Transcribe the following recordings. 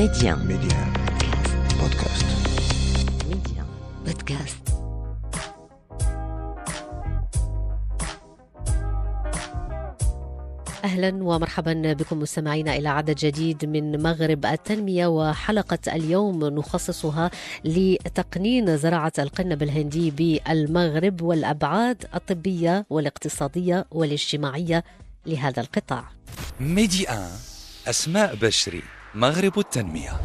Média. Média. Podcast. Média. Podcast. أهلا ومرحبا بكم مستمعينا إلى عدد جديد من مغرب التنمية وحلقة اليوم نخصصها لتقنين زراعة القنب الهندي بالمغرب والأبعاد الطبية والاقتصادية والاجتماعية لهذا القطاع. ميدي ان أسماء بشري مغرب التنمية.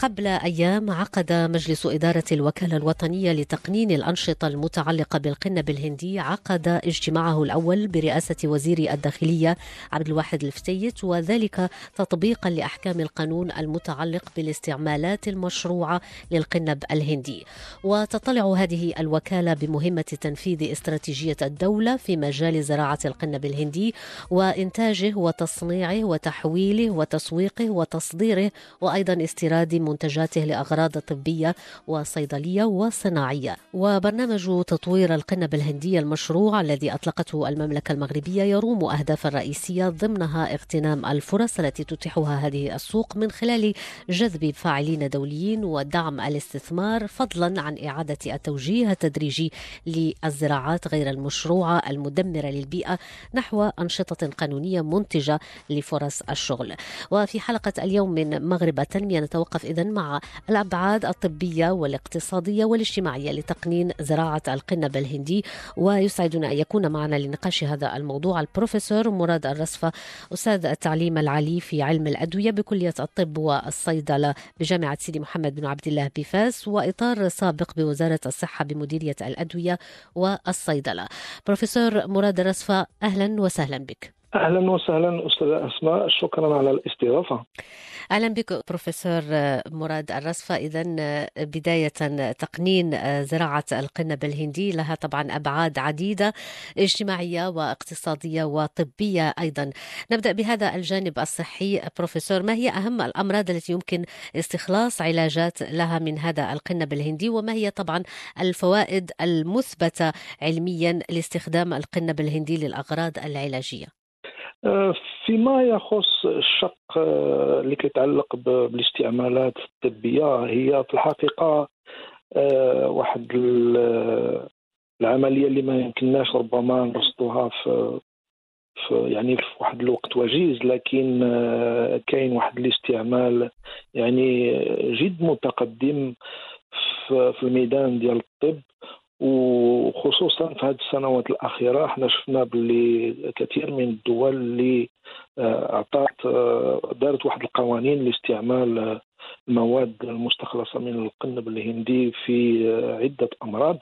قبل أيام عقد مجلس إدارة الوكالة الوطنية لتقنين الأنشطة المتعلقة بالقنب الهندي عقد اجتماعه الأول برئاسة وزير الداخلية عبد الواحد الفتيت وذلك تطبيقا لأحكام القانون المتعلق بالاستعمالات المشروعة للقنب الهندي. وتطلع هذه الوكالة بمهمة تنفيذ استراتيجية الدولة في مجال زراعة القنب الهندي وإنتاجه وتصنيعه وتحويله وتسويقه وتصديره وأيضا استيراد منتجاته لأغراض طبية وصيدلية وصناعية. وبرنامج تطوير القنب الهندية المشروع الذي أطلقته المملكة المغربية يروم أهدافا رئيسية ضمنها اغتنام الفرص التي تتيحها هذه السوق من خلال جذب فاعلين دوليين ودعم الاستثمار فضلا عن إعادة التوجيه التدريجي للزراعات غير المشروعة المدمرة للبيئة نحو أنشطة قانونية منتجة لفرص الشغل. وفي حلقة اليوم من مغرب التنمية نتوقف إذا مع الأبعاد الطبية والاقتصادية والاجتماعية لتقنين زراعة القنب الهندي ويسعدنا أن يكون معنا لنقاش هذا الموضوع البروفيسور مراد الرصفة أستاذ التعليم العالي في علم الأدوية بكلية الطب والصيدلة بجامعة سيدي محمد بن عبد الله بفاس وإطار سابق بوزارة الصحة بمديرية الأدوية والصيدلة. بروفيسور مراد الرصفة أهلا وسهلا بك. أهلا وسهلا أستاذة أسماء. شكرا على الاستضافة. أهلا بك بروفيسور مراد الرصفة. اذا بداية تقنين زراعة القنب الهندي لها طبعا أبعاد عديدة اجتماعية واقتصادية وطبية أيضا. نبدأ بهذا الجانب الصحي. بروفيسور ما هي أهم الأمراض التي يمكن استخلاص علاجات لها من هذا القنب الهندي؟ وما هي طبعا الفوائد المثبتة علميا لاستخدام القنب الهندي للأغراض العلاجية؟ فيما يخص الشق اللي كيتعلق بالاستعمالات الطبية. هي في الحقيقة واحد العملية اللي ما يمكنناش ربما نرصدوها في يعني في واحد الوقت وجيز لكن كاين واحد الاستعمال يعني جد متقدم في الميدان ديال الطب. وخصوصا في هذه السنوات الأخيرة إحنا شفنا باللي كثير من الدول اللي اعطت دارت واحد القوانين لاستعمال المواد المستخلصة من القنب الهندي في عدة أمراض.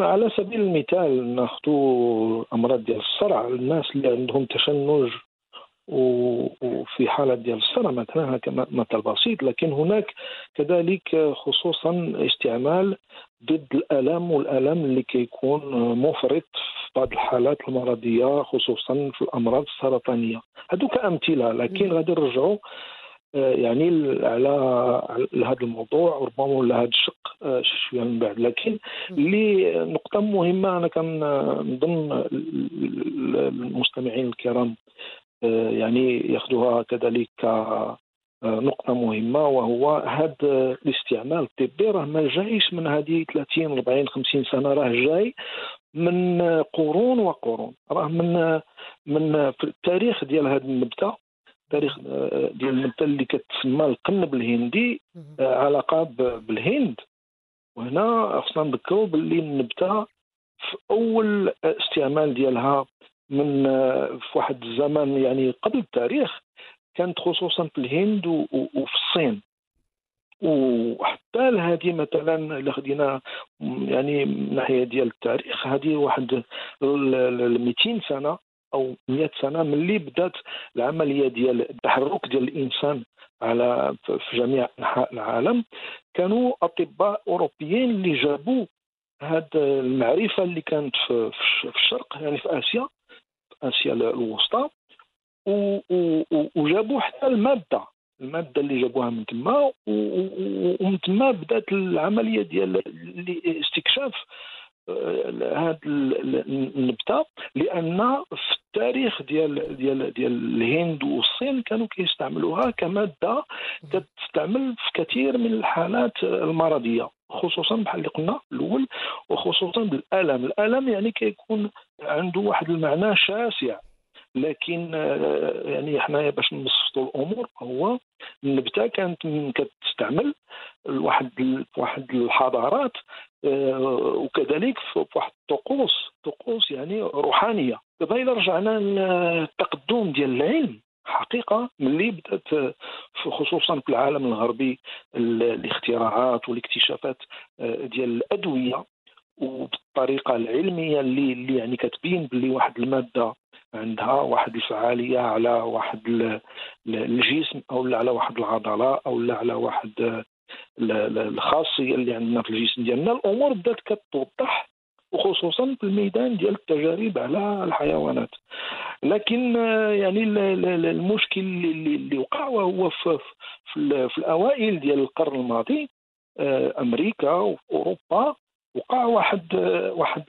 على سبيل المثال ناخذ الامراض ديال الصرع. الناس اللي عندهم تشنج وفي حالة ديال الصرع مثلا كمثل بسيط لكن هناك كذلك خصوصا استعمال ضد الألم والألم اللي كيكون مفرط في بعض الحالات المرضية خصوصا في الأمراض السرطانية. هادو كامثله لكن غادي نرجعوا يعني على هذا الموضوع ربما لهذا الشق شوية من بعد. لكن اللي نقطة مهمة أنا كنظن المستمعين الكرام يعني ياخذوها كذلك نقطة مهمة وهو هذا الاستعمال الطبي راه ما جايش من هذه 30 40 50 سنة راه جاي من قرون وقرون. راه من من في التاريخ ديال هذه النبتة التاريخ ديال النبتة اللي كتسمى القنب الهندي علاقة بالهند. وهنا خصنا نذكروا باللي النبتة في أول استعمال ديالها من في واحد الزمن يعني قبل التاريخ كانت خصوصا في الهند وفي الصين. وحتى لهذه مثلا الا خدينا يعني من الناحيه ديال التاريخ هذه واحد 200 سنة أو 100 سنة ملي بدات العملية ديال التحرك ديال الإنسان على في جميع أنحاء العالم. كانوا أطباء أوروبيين اللي جابوا هذه المعرفة اللي كانت في الشرق يعني في آسيا. اسيا الوسطى وجابوا حتى الماده الماده اللي جابوها من تما ومن تما بدات العملية ديال استكشاف هذه النبته لأن في التاريخ ديال ديال ديال الهند والصين كانوا كيستعملوها كمادة كتستعمل في كثير من الحالات المرضية خصوصا بحال اللي قلنا الأول وخصوصا بالألم. الألم يعني كيكون عنده واحد المعنى شاسع. لكن آه، يعني حنايا باش نبسطوا الأمور هو النبتة كانت كتستعمل واحد واحد الحضارات آه، وكذلك في واحد الطقوس طقوس يعني روحانية. دابا الا رجعنا للتقدم ديال العلم حقيقة ملي بدأت خصوصا في العالم الغربي الاختراعات والاكتشافات آه، ديال الأدوية وبالطريقة العلمية اللي اللي يعني كتبين باللي واحد المادة عندها واحد الفعالية على واحد الجسم أو على واحد العضلة أو على واحد الخاصية اللي عندنا في الجسم ديالنا. الأمور بدات كتوضح وخصوصا في الميدان ديال التجارب على الحيوانات. لكن يعني المشكل اللي, اللي وقع وهو في, في, في الأوائل ديال القرن الماضي آه، أمريكا وأوروبا وقع واحد واحد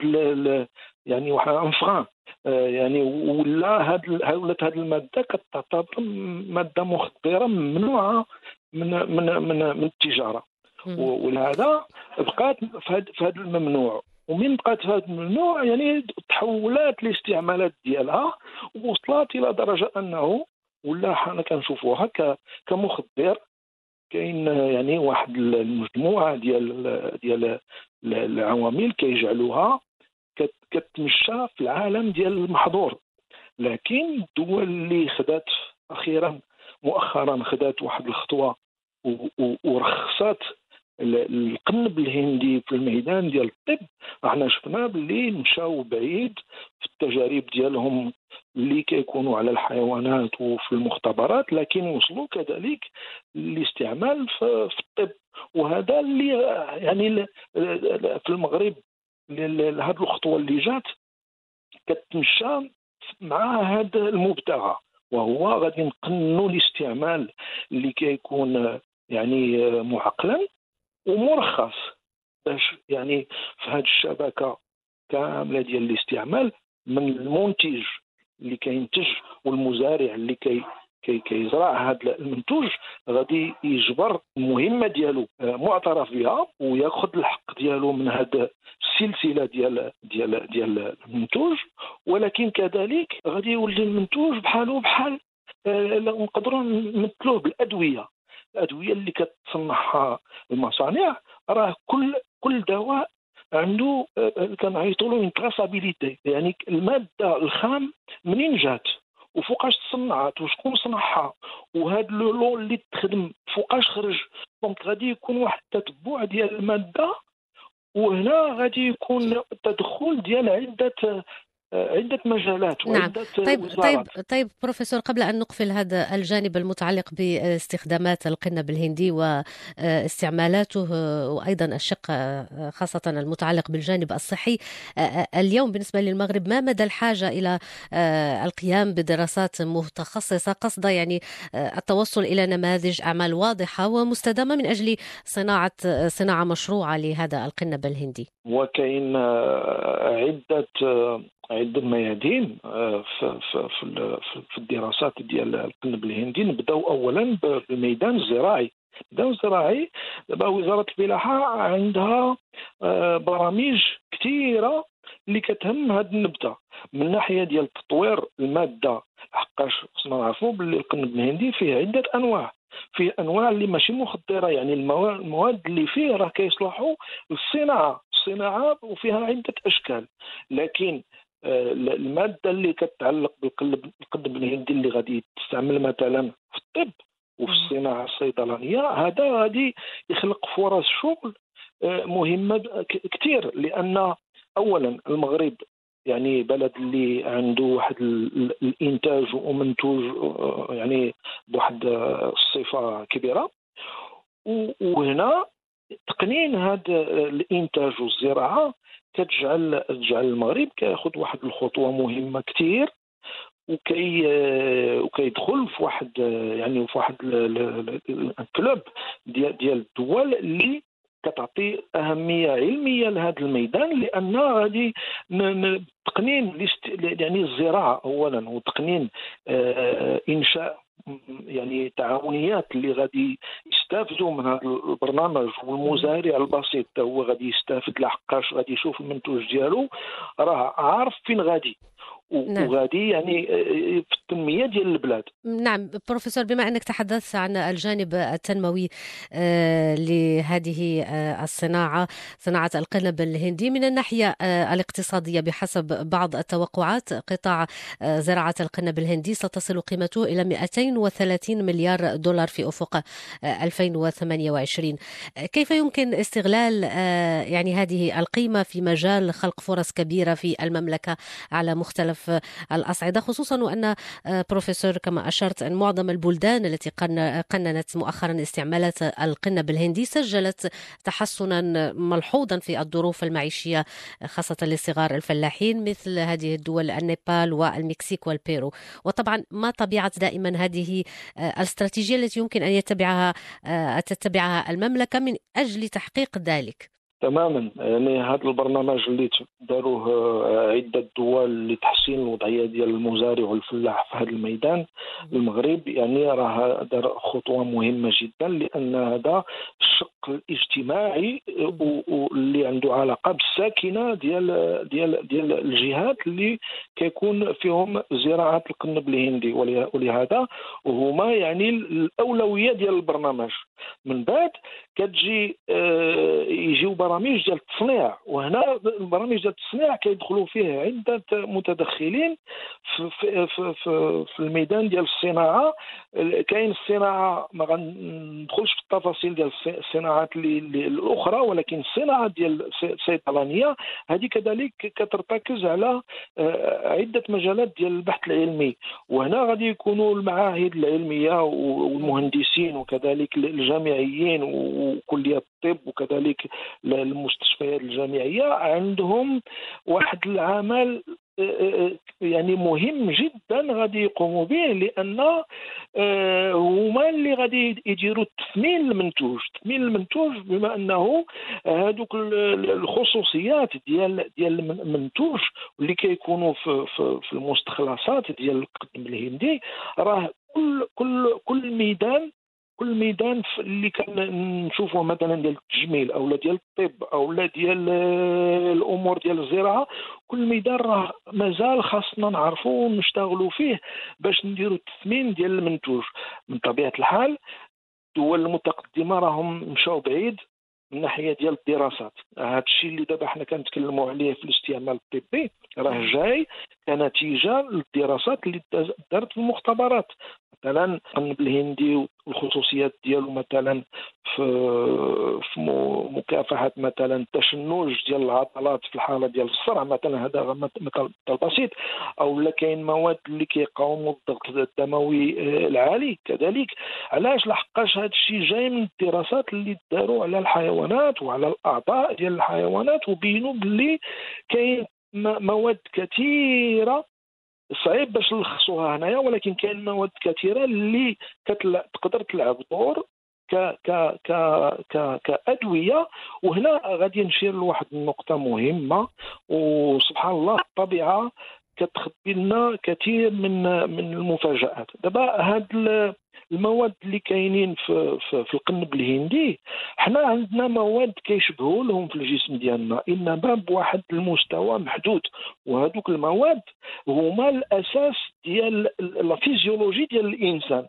يعني واحد أنفغان. آه، يعني ولا هاد ولات هذه المادة كتعتبر مادة مخدره ممنوعة من من من, من التجارة. ولهذا بقات في هذا الممنوع. ومن بقات في هذا الممنوع؟ يعني تحولات الاستعمالات ديالها ووصلت إلى درجة أنه ولا حنا كنشوفوها كمخدر كاين يعني واحد المجموعة ديال ديال العوامل كيجعلوها كتمشى في العالم ديال المحظور. لكن الدول اللي خدات أخيرا مؤخرا خدات واحد الخطوة ورخصت القنب الهندي في الميدان ديال الطب إحنا شفنا باللي مشاو بعيد في التجارب ديالهم اللي كيكونوا على الحيوانات وفي المختبرات لكن وصلوا كذلك للاستعمال في الطب. وهذا اللي يعني في المغرب هذه الخطوة اللي جات كتمشى مع هذا المبتغى وهو غادي نقنوا الاستعمال اللي كيكون يعني معقلا ومرخص باش يعني في هذه الشبكة كاملة ديال الاستعمال من المنتج اللي كينتج والمزارع اللي كي كي كيزرع هذا المنتوج غادي يجبر المهمه ديالو آه، معترف بها وياخذ الحق ديالو من هذا السلسلة ديال ديال ديال المنتوج. ولكن كذلك غادي يولي المنتوج بحاله بحال آه، نقدروا نمثلوه بالأدوية. الأدوية اللي كتصنعها المصانع راه كل كل دواء عنده كنعيطوا له une traçabilité يعني المادة الخام منين جات. وفوقاش تصنعت وشكون صنعها؟ وهذا le lot اللي تخدم فوقاش خرج. donc غادي يكون واحد التتبع ديال المادة وهنا غادي يكون تدخل ديال عدة عدة مجالات نعم. وعدة نعم. طيب وزارات. طيب طيب بروفيسور قبل أن نقفل هذا الجانب المتعلق باستخدامات القنب الهندي واستعمالاته وأيضا الشق خاصة المتعلق بالجانب الصحي اليوم بالنسبة للمغرب ما مدى الحاجة إلى القيام بدراسات متخصصة قصد يعني التوصل إلى نماذج أعمال واضحة ومستدامة من أجل صناعة صناعة مشروعة لهذا القنب الهندي وكاين عدة عدة ميادين آه، في, في, في, الدراسات ديال القنب الهندي. نبداو اولا بالميدان الزراعي الميدان الزراعي دابا وزارة الفلاحه عندها آه، برامج كثيرة اللي كتهم هذه النبتة. من ناحية ديال تطوير المادة حقاش خصنا نعرفوا باللي القنب الهندي فيه عدة أنواع. فيه أنواع اللي ماشي مخدرة يعني المواد اللي فيه راه كيصلحوا للصناعة. الصناعة وفيها عدة أشكال. لكن المادة اللي كتعلق بالقلب القلب الهندي اللي غادي تستعمل مثلا في الطب وفي الصناعة الصيدلانية هذا غادي يخلق فرص شغل آه، مهمة كثير لأن اولا المغرب يعني بلد اللي عنده واحد الإنتاج ومنتوج آه، يعني بواحد الصفه كبيرة. وهنا تقنين هذا الإنتاج والزراعة كتجعل تجعل المغرب كياخذ واحد الخطوة مهمة كثير وكي وكيدخل في واحد يعني في واحد الكلوب ديال ديال الدول اللي كتعطي أهمية علمية لهذا الميدان لأن غادي تقنين يعني الزراعة اولا وتقنين آه، إنشاء يعني تعاونيات اللي غادي يستافدوا من هذا البرنامج والمزارع البسيط. هو غادي يستافد لحقاش غادي يشوف المنتوج ديالو راه عارف فين غادي. نعم. وغادي يعني آه، آه، في التنمية ديال البلاد نعم بروفيسور بما أنك تحدثت عن الجانب التنموي آه، لهذه الصناعة صناعة القنب الهندي من الناحية الاقتصادية بحسب بعض التوقعات قطاع زراعة القنب الهندي ستصل قيمته إلى 230 مليار دولار في أفق 2028 كيف يمكن استغلال يعني هذه القيمة في مجال خلق فرص كبيرة في المملكة على مختلف الأصعدة خصوصا وأن آه، بروفيسور كما أشرت أن معظم البلدان التي قننت مؤخرا استعمالات القنب الهندي سجلت تحسنا ملحوظا في الظروف المعيشية خاصة لصغار الفلاحين مثل هذه الدول النيبال والمكسيك والبيرو. وطبعا ما طبيعة دائما هذه آه، الاستراتيجية التي يمكن أن يتبعها آه، تتبعها المملكة من أجل تحقيق ذلك. تماما. يعني هذا البرنامج اللي داروه آه، عدة دول لتحسين الوضعية ديال المزارع والفلاح في هذا الميدان المغرب يعني راه دار خطوة مهمة جدا لأن هذا الشق الاجتماعي واللي عنده علاقة بالساكنة ديال ديال ديال الجهات اللي كيكون فيهم زراعة القنب الهندي. ولهذا هما يعني الأولوية ديال البرنامج. من بعد كتجي آه، يجيو برامج ديال التصنيع. وهنا البرامج ديال التصنيع كيدخلوا فيه عدة متدخلين في, في, في, في, في الميدان ديال الصناعة. كاين الصناعة ما غندخلش في التفاصيل ديال الصناعات الأخرى ولكن الصناعة ديال الصيدلانية. هذه كذلك كترتكز على آه، عدة مجالات ديال البحث العلمي. وهنا غادي يكونوا المعاهد العلمية والمهندسين وكذلك الجامعيين وكليات الطب وكذلك المستشفيات الجامعية عندهم واحد العمل يعني مهم جدا غادي يقوموا به لأن آه، هما اللي غادي يديروا تثمين المنتوج. تثمين المنتوج بما أنه هذوك الخصوصيات ديال ديال المنتوج اللي كيكونوا في في, في المستخلصات ديال القدم الهندي راه كل كل كل ميدان كل ميدان اللي كنشوفوه مثلا ديال التجميل أو ديال الطب أو ديال آه، الأمور ديال الزراعة كل ميدان راه مازال خاصنا نعرفوا ونشتغلوا فيه باش نديروا التثمين ديال المنتوج. من طبيعة الحال الدول المتقدمة راهم مشاو بعيد من ناحية ديال الدراسات. هذا الشيء اللي دابا حنا كنتكلموا عليه في الاستعمال الطبي راه جاي. كنتيجة للدراسات اللي دارت في المختبرات. مثلا القنب الهندي والخصوصيات ديالو مثلا في في مكافحة مثلا التشنج ديال العضلات في الحالة ديال الصرع مثلا هذا مثل بسيط. أو لا كاين مواد اللي كيقاوموا الضغط الدموي آه، العالي كذلك. علاش لحقاش هذا الشيء جاي من الدراسات اللي داروا على الحيوانات وعلى الأعضاء ديال الحيوانات وبينوا باللي كاين مواد كثيرة صعيب باش نلخصوها هنايا ولكن كاين مواد كثيرة اللي كتل... تقدر تلعب دور ك ك ك ك كأدوية وهنا غادي نشير لواحد النقطة مهمة وسبحان الله الطبيعه كتخبي لنا كثير من من المفاجآت. دابا هاد المواد اللي كاينين في, في, في القنب الهندي حنا عندنا مواد كيشبهوا لهم في الجسم ديالنا. إنما بواحد المستوى محدود. وهذوك المواد هما الأساس ديال الفيزيولوجي ديال الإنسان.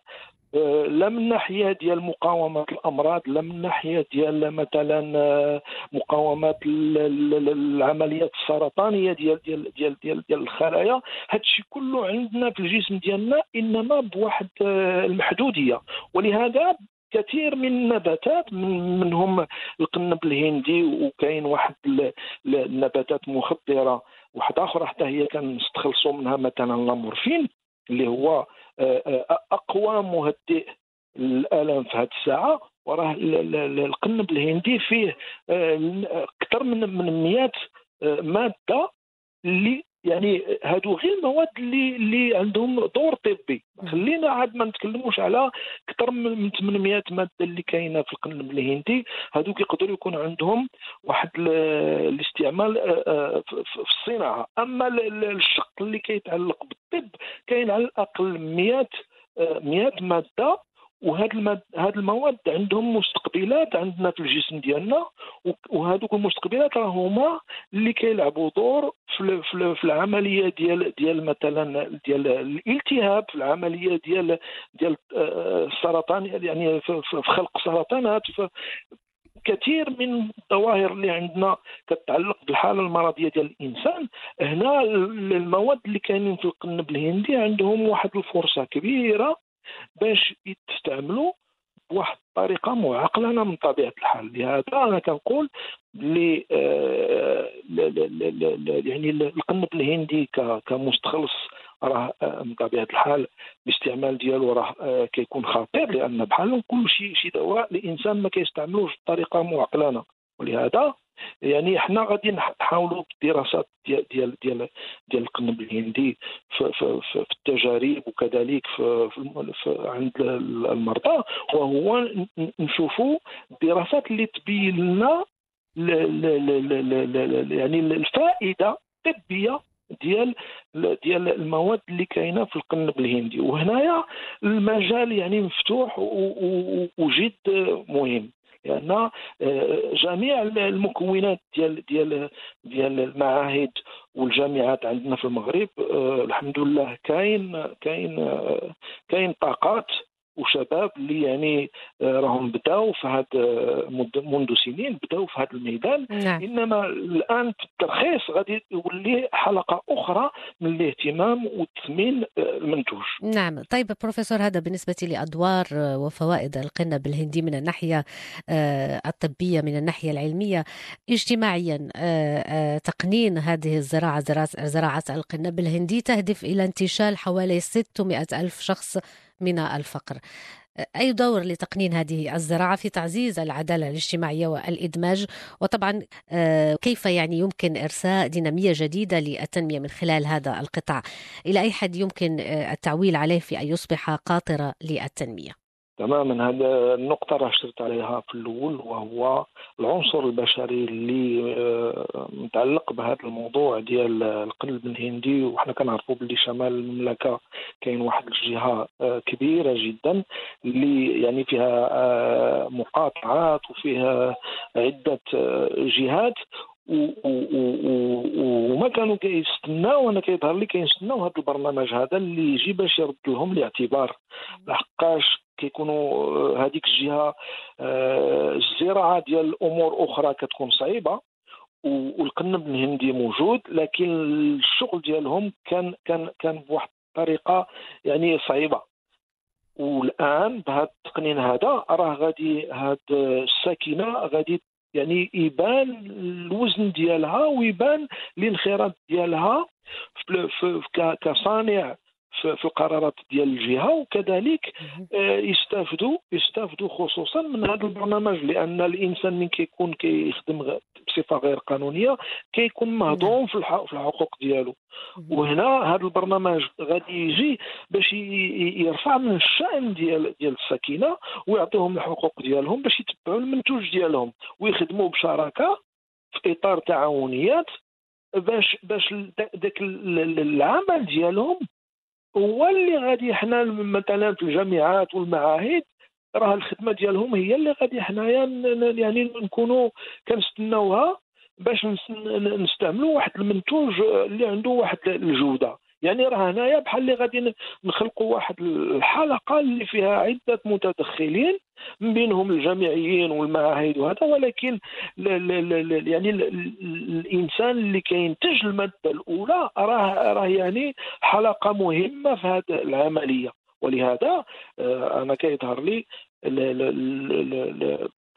لا من ناحيه ديال مقاومة الأمراض لا من ناحيه ديال مثلا آه، مقاومه العمليات السرطانية ديال ديال ديال ديال, ديال الخلايا. هادشي كله عندنا في الجسم ديالنا إنما بواحد آه، المحدودية. ولهذا كثير من النباتات من منهم القنب الهندي وكاين واحد النباتات مخدره واحدة أخرى حتى هي كنستخلصوا منها مثلا لامورفين. اللي هو آه، آه، اقوى مهدئ الالم في هذه الساعة وراه القنب الهندي فيه آه، أكثر من من 100 مادة اللي يعني هادو غير المواد اللي اللي عندهم دور طبي. خلينا عاد ما نتكلموش على أكثر من 800 مادة اللي كاينة في القنب الهندي هادوك يقدروا يكون عندهم واحد الاستعمال آه، آه، في الصناعة. أما الشق اللي كيتعلق بالطب كاين على الأقل 100 100 مادة وهاد المواد عندهم مستقبلات عندنا في الجسم ديالنا وهذوك المستقبلات راه هما اللي كيلعبوا دور في, في, في العملية ديال ديال مثلا ديال الالتهاب في العملية ديال ديال آه، السرطان يعني في, خلق سرطانات كثير من الظواهر اللي عندنا كتعلق بالحالة المرضية ديال الإنسان. هنا المواد اللي كاينين في القنب الهندي عندهم واحد الفرصة كبيرة باش يستعملوا بواحد الطريقة معقلنه من طبيعة الحال لهذا أنا كنقول اللي آه يعني القنب الهندي كمستخلص راه آه، من طبيعة الحال الاستعمال ديالو راه آه، كيكون خطير لأن بحال كل شيء شي دواء الإنسان ما كيستعملوش بطريقة معقلنه ولهذا يعني إحنا غادي نحاولوا بالدراسات ديال ديال ديال ديال القنب الهندي في, في, في, التجارب وكذلك في, في عند المرضى وهو نشوفوا الدراسات اللي تبين لنا يعني الفائدة الطبية ديال ديال المواد اللي كاينة في القنب الهندي. وهنايا المجال يعني مفتوح وجد مهم. لأن يعني جميع المكونات ديال ديال ديال المعاهد والجامعات عندنا في المغرب آه، الحمد لله كاين كاين آه، كاين طاقات. وشباب اللي يعني آه، راهم بداوا في هذا منذ سنين بداوا في هذا الميدان. نعم. إنما الآن الترخيص غادي يولي حلقة أخرى من الاهتمام والتثمين آه، المنتوج. نعم. طيب بروفيسور هذا بالنسبة لأدوار آه، وفوائد القنب الهندي من الناحية الطبية من الناحية العلمية. اجتماعيا تقنين هذه الزراعة زراعه القنب الهندي تهدف إلى انتشال حوالي 600 ألف شخص من الفقر. أي دور لتقنين هذه الزراعة في تعزيز العدالة الاجتماعية والإدماج؟ وطبعا آه، كيف يعني يمكن إرساء دينامية جديدة للتنمية من خلال هذا القطاع؟ إلى أي حد يمكن آه، التعويل عليه في أن يصبح قاطرة للتنمية؟ تماما. هذا النقطة راه اشترت عليها في الأول وهو العنصر البشري اللي آه، متعلق بهذا الموضوع ديال القلب الهندي. وحنا كنعرفوا باللي شمال المملكة كاين واحد الجهة آه، كبيرة جدا اللي يعني فيها آه، مقاطعات وفيها عدة جهات. وما كانوا كيستناو أنا كيظهر لي كيستناو هذا البرنامج هذا اللي يجي باش يرد لهم الاعتبار. لحقاش كيكونوا آه، هذيك الجهة آه، الزراعة ديال امور أخرى كتكون صعيبة والقنب الهندي موجود لكن الشغل ديالهم كان كان كان بواحد الطريقة يعني صعيبة. والآن بهذا التقنين هذا راه غادي هاد الساكنة غادي يعني يبان الوزن ديالها ويبان الانخراط ديالها كصانع في القرارات ديال الجهة وكذلك آه، يستافدوا يستافدوا خصوصا من هذا البرنامج لأن الإنسان من كيكون كيخدم بصفة غير قانونية كيكون مهضوم في الحقوق ديالو. وهنا هذا البرنامج غادي يجي باش يرفع من الشأن ديال ديال السكينه ويعطيهم الحقوق ديالهم باش يتبعوا المنتوج ديالهم ويخدموا بشراكة في إطار تعاونيات باش باش ذاك العمل ديالهم هو اللي غادي حنا مثلا في الجامعات والمعاهد راه الخدمة ديالهم هي اللي غادي حنايا يعني نكونوا كنستناوها باش نستعملوا واحد المنتوج اللي عنده واحد الجودة. يعني راه هنايا بحال اللي غادي نخلقوا واحد الحلقة اللي فيها عدة متدخلين من بينهم الجامعيين والمعاهد وهذا ولكن ل ل ل يعني الإنسان اللي كينتج المادة الأولى راه راه يعني حلقة مهمة في هذه العملية. ولهذا آه، أنا كيظهر لي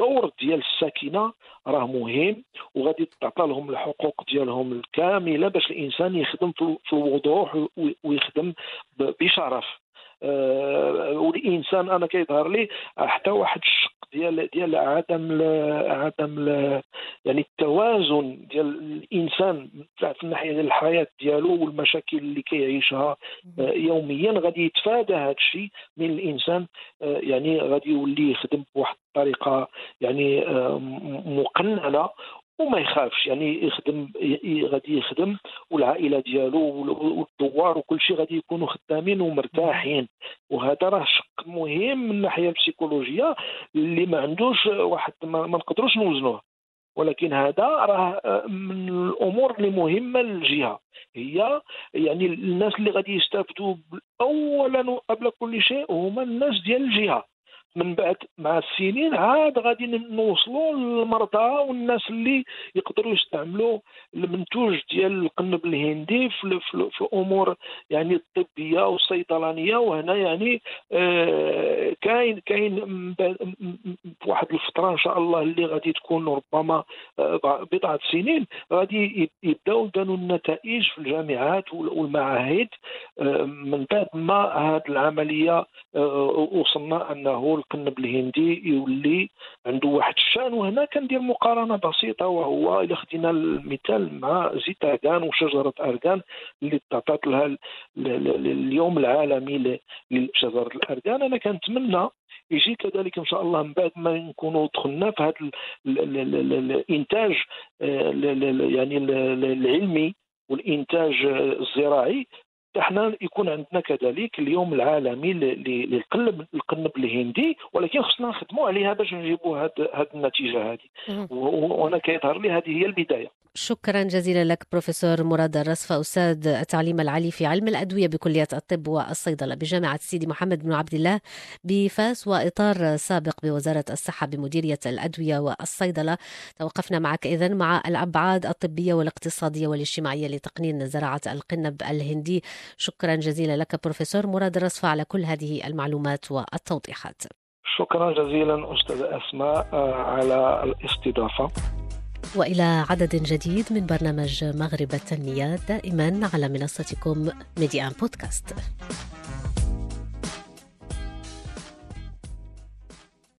الدور ديال الساكنة راه مهم وغادي تعطى لهم الحقوق ديالهم الكاملة باش الإنسان يخدم في الوضوح ويخدم بشرف. أه والإنسان أنا كيظهر لي حتى واحد الشق ديال ديال عدم عدم يعني التوازن ديال الإنسان في الناحية ديال الحياة ديالو والمشاكل اللي كيعيشها آه، يوميا غادي يتفادى هذا الشيء من الإنسان آه، يعني غادي يولي يخدم بواحد الطريقة يعني مقننة وما يخافش يعني يخدم غادي يخدم والعائلة ديالو والدوار وكل شيء غادي يكونوا خدامين ومرتاحين. وهذا راه شق مهم من الناحيه البسيكولوجية اللي ما عندوش واحد ما, ما نقدروش نوزنوه. ولكن هذا راه من الأمور اللي مهمة للجهة. هي يعني الناس اللي غادي يستافدوا اولا وقبل كل شيء هما الناس ديال الجهة. من بعد مع السنين عاد غادي نوصلوا للمرضى والناس اللي يقدروا يستعملوا المنتوج ديال القنب الهندي في, في, في امور يعني الطبية والصيدلانية. وهنا يعني آه كاين كاين واحد الفترة إن شاء الله اللي غادي تكون ربما آه بضعة سنين. غادي يبداو يبانوا النتائج في الجامعات والمعاهد. آه من بعد ما هذه العملية آه وصلنا أنه القنب الهندي يولي عنده واحد الشأن وهنا كندير مقارنة بسيطة وهو إلا خدينا المثال مع زيت أرغان وشجرة أرغان اللي تعطات لها اليوم العالمي لشجرة الأرغان. أنا كنتمنى يجي كذلك إن شاء الله من بعد ما نكونوا دخلنا في هذا الإنتاج آه، يعني العلمي والإنتاج الزراعي. إحنا يكون عندنا كذلك اليوم العالمي للقلب القنب الهندي ولكن خصنا نخدموا عليها باش نجيبوا هذه النتيجة هذه وأنا كيظهر لي هذه هي البداية. شكرا جزيلا لك بروفيسور مراد الرصفة أستاذ التعليم العالي في علم الأدوية بكلية الطب والصيدلة بجامعة سيدي محمد بن عبد الله بفاس وإطار سابق بوزارة الصحة بمديرية الأدوية والصيدلة. توقفنا معك إذن مع الأبعاد الطبية والاقتصادية والاجتماعية لتقنين زراعة القنب الهندي. شكرا جزيلا لك بروفيسور مراد الرصفة على كل هذه المعلومات والتوضيحات. شكرا جزيلا أستاذ أسماء على الاستضافة. وإلى عدد جديد من برنامج مغرب التنمية دائما على منصتكم ميديان بودكاست.